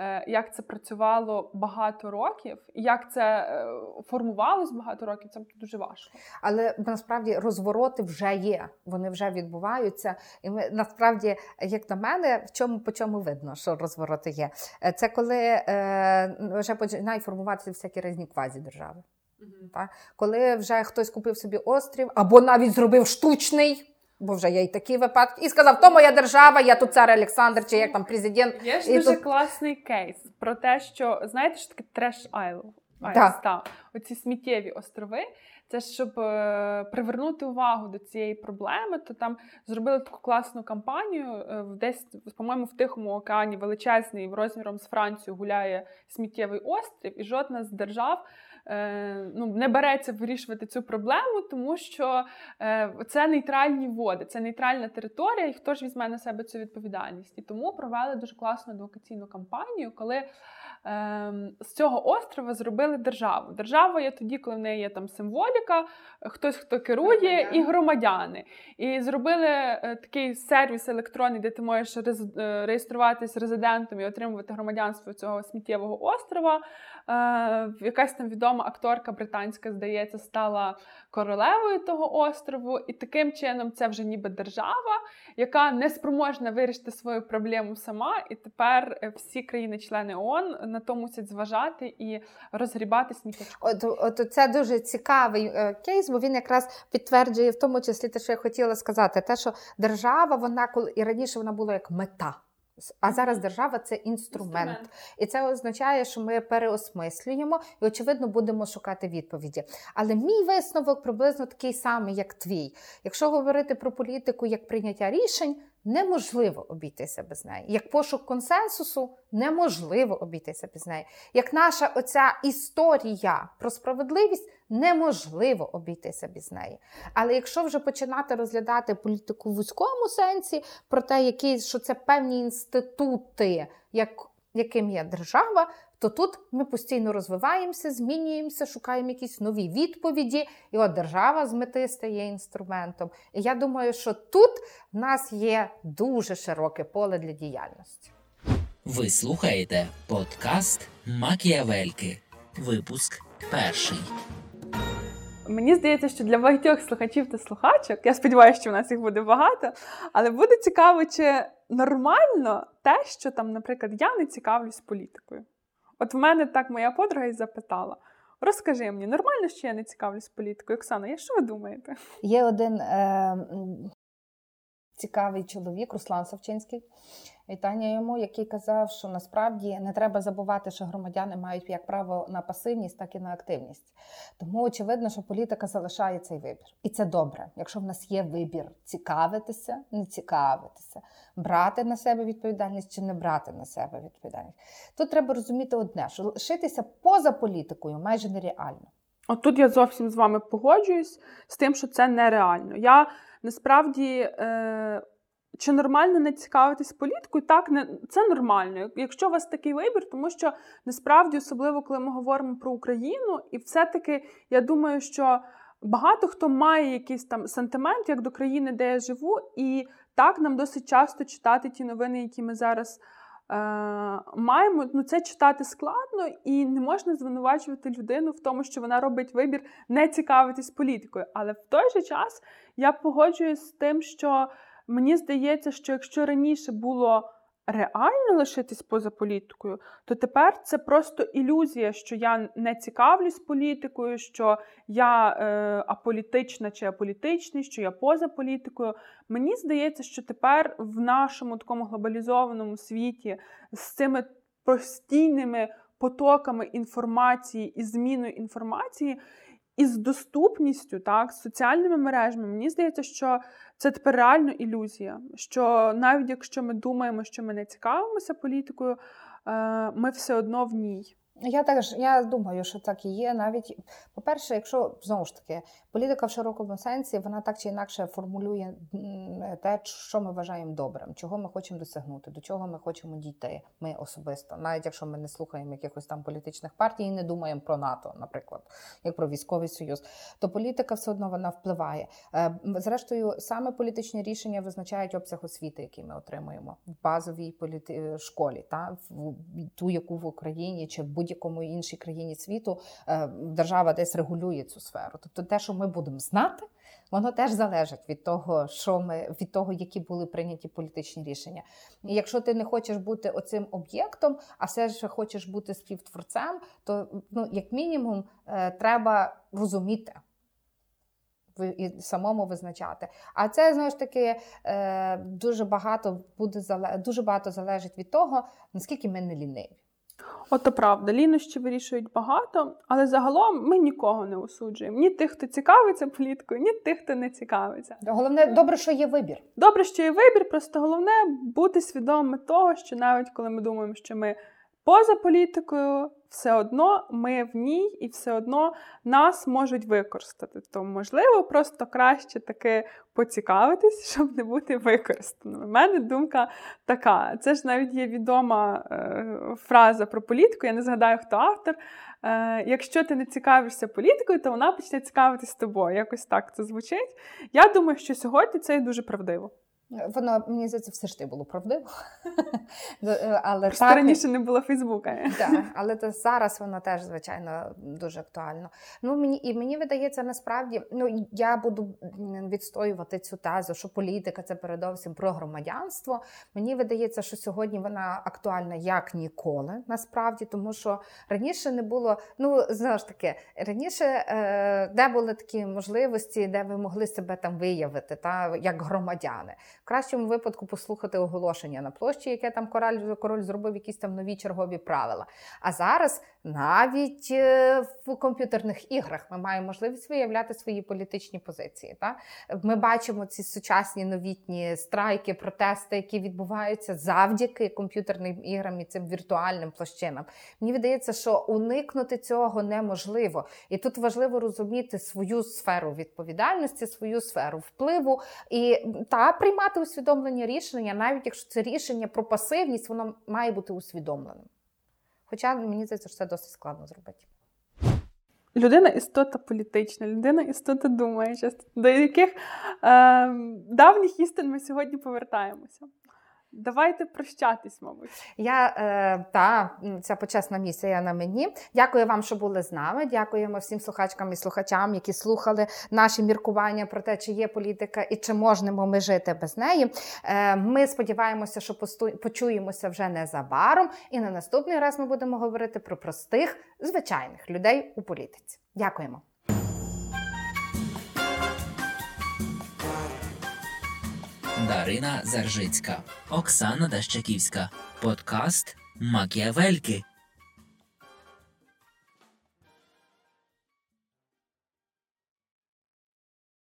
Е, як це працювало багато років, і як це е, формувалось багато років, це дуже важко. Але насправді розвороти вже є, вони вже відбуваються. І ми насправді, як на мене, в чому по чому видно, що розвороти є. Е, це коли е, вже починають формуватися всякі різні квазі держави. Так? Коли вже хтось купив собі острів або навіть зробив штучний. Бо вже є і такі випадки, і сказав, то моя держава, я тут цар Олександр, чи як там президент. Є ж і дуже тут... класний кейс про те, що знаєте, що таке треш айл так. Оці сміттєві острови. Це щоб е, привернути увагу до цієї проблеми, то там зробили таку класну кампанію. Е, десь, по-моєму, в Тихому океані величезний розміром з Францією гуляє сміттєвий острів, і жодна з держав ну, не береться вирішувати цю проблему, тому що е, це нейтральні води, це нейтральна територія, і хто ж візьме на себе цю відповідальність. І тому провели дуже класну адвокаційну кампанію, коли з цього острова зробили державу. Держава є тоді, коли в неї є там символіка, хтось хто керує, Громадяни. і громадяни. І зробили е, такий сервіс електронний, де ти можеш е, реєструватись резидентом і отримувати громадянство цього сміттєвого острова. Е, якась там відома акторка британська, здається, стала королевою того острову, і таким чином це вже ніби держава, яка не спроможна вирішити свою проблему сама. І тепер всі країни-члени ООН на то мусять зважати і розгрібати сміттячко. От, от це дуже цікавий е, кейс, бо він якраз підтверджує в тому числі те, що я хотіла сказати, те, що держава, вона коли і раніше вона була як мета. А зараз держава це інструмент. інструмент, і це означає, що ми переосмислюємо і, очевидно, будемо шукати відповіді. Але мій висновок приблизно такий самий, як твій. Якщо говорити про політику як прийняття рішень, неможливо обійтися без неї. Як пошук консенсусу, неможливо обійтися без неї. Як наша оця історія про справедливість, неможливо обійтися без неї. Але якщо вже починати розглядати політику в вузькому сенсі, про те, які, що це певні інститути, як, яким є держава, то тут ми постійно розвиваємося, змінюємося, шукаємо якісь нові відповіді, і от держава з мети стає інструментом. І я думаю, що тут в нас є дуже широке поле для діяльності. Ви слухаєте подкаст Макіавельки. Випуск перший. Мені здається, що для багатьох слухачів та слухачок, я сподіваюся, що в нас їх буде багато, але буде цікаво, чи нормально те, що там, наприклад, я не цікавлюсь політикою. От в мене так моя подруга і запитала: розкажи мені, нормально, що я не цікавлюсь політикою? Оксана, я що ви думаєте? Є один е, цікавий чоловік, Руслан Савчинський, вітання йому, який казав, що насправді не треба забувати, що громадяни мають як право на пасивність, так і на активність. Тому очевидно, що політика залишає цей вибір. І це добре, якщо в нас є вибір цікавитися, не цікавитися, брати на себе відповідальність чи не брати на себе відповідальність. Тут треба розуміти одне, що лишитися поза політикою майже нереально. От тут я зовсім з вами погоджуюсь з тим, що це нереально. Я насправді. Е... Чи нормально не цікавитись політикою? Так, не це нормально. Якщо у вас такий вибір, тому що насправді, особливо коли ми говоримо про Україну, і все-таки я думаю, що багато хто має якийсь там сентимент як до країни, де я живу, і так нам досить часто читати ті новини, які ми зараз е, маємо. Ну це читати складно, і не можна звинувачувати людину в тому, що вона робить вибір не цікавитись політикою. Але в той же час я погоджуюсь з тим, що. Мені здається, що якщо раніше було реально лишитись поза політикою, то тепер це просто ілюзія, що я не цікавлюсь політикою, що я е, аполітична чи аполітичний, що я поза політикою. Мені здається, що тепер в нашому такому глобалізованому світі з цими постійними потоками інформації і зміною інформації. І з доступністю, так, соціальними мережами, мені здається, що це тепер реально ілюзія. Що навіть якщо ми думаємо, що ми не цікавимося політикою, е, ми все одно в ній. Я теж я думаю, що так і є. Навіть по-перше, якщо знову ж таки політика в широкому сенсі, вона так чи інакше формулює те, що ми вважаємо добрим, чого ми хочемо досягнути, до чого ми хочемо дійти. Ми особисто, навіть якщо ми не слухаємо якихось там політичних партій і не думаємо про НАТО, наприклад, як про військовий союз, то політика все одно вона впливає. Е, зрештою, саме політичні рішення визначають обсяг освіти, який ми отримуємо в базовій політи... школі, та в ту, яку в Україні чи будь будь-якому іншій країні світу е, держава десь регулює цю сферу. Тобто, те, що ми будемо знати, воно теж залежить від того, що ми від того, які були прийняті політичні рішення. І якщо ти не хочеш бути оцим об'єктом, а все ж хочеш бути співтворцем, то ну як мінімум е, треба розуміти. І самому визначати. А це знову ж таки е, дуже багато буде дуже багато залежить від того, наскільки ми не ліниві. Ото правда, лінощі вирішують багато, але загалом ми нікого не осуджуємо. Ні тих, хто цікавиться політикою, ні тих, хто не цікавиться. Головне, добре, що є вибір. Добре, що є вибір, просто головне бути свідомими того, що навіть коли ми думаємо, що ми поза політикою, все одно ми в ній і все одно нас можуть використати. То, можливо, просто краще таки поцікавитись, [laughs] щоб не бути використаним. У мене думка така. Це ж навіть є відома е, фраза про політику, я не згадаю, хто автор. Е, Якщо ти не цікавишся політикою, то вона почне цікавитись тобою. Якось так це звучить. Я думаю, що сьогодні це дуже правдиво. Воно мені здається, все ж ти було правдиво. [laughs] Е, але так, раніше не було Фейсбука. Так, але то зараз воно теж, звичайно, дуже актуально. Ну, мені І мені видається, насправді, ну я буду відстоювати цю тезу, що політика це передовсім про громадянство. Мені видається, що сьогодні вона актуальна як ніколи, насправді, тому що раніше не було, ну, знову ж таки, раніше е, де були такі можливості, де ви могли себе там виявити, та, як громадяни. Кращому випадку послухати оголошення на площі, яке там король, король зробив якісь там нові чергові правила. А зараз навіть е, в комп'ютерних іграх ми маємо можливість виявляти свої політичні позиції. Та? Ми бачимо ці сучасні новітні страйки, протести, які відбуваються завдяки комп'ютерним іграм і цим віртуальним площинам. Мені видається, що уникнути цього неможливо. І тут важливо розуміти свою сферу відповідальності, свою сферу впливу і та приймати усвідомлені рішення, навіть якщо це рішення про пасивність, воно має бути усвідомленим. Хоча мені здається, що це досить складно зробити. Людина істота політична, людина істота думаюча, до яких е, давніх істин ми сьогодні повертаємося. Давайте прощатись, мабуть. Я е, та ця почесна місія на мені. Дякую вам, що були з нами. Дякуємо всім слухачкам і слухачам, які слухали наші міркування про те, чи є політика і чи можемо ми жити без неї. Е, Ми сподіваємося, що посту... почуємося вже незабаром. І на наступний раз ми будемо говорити про простих звичайних людей у політиці. Дякуємо. Дарина Заржицька, Оксана Дащаківська, подкаст Макіавельки.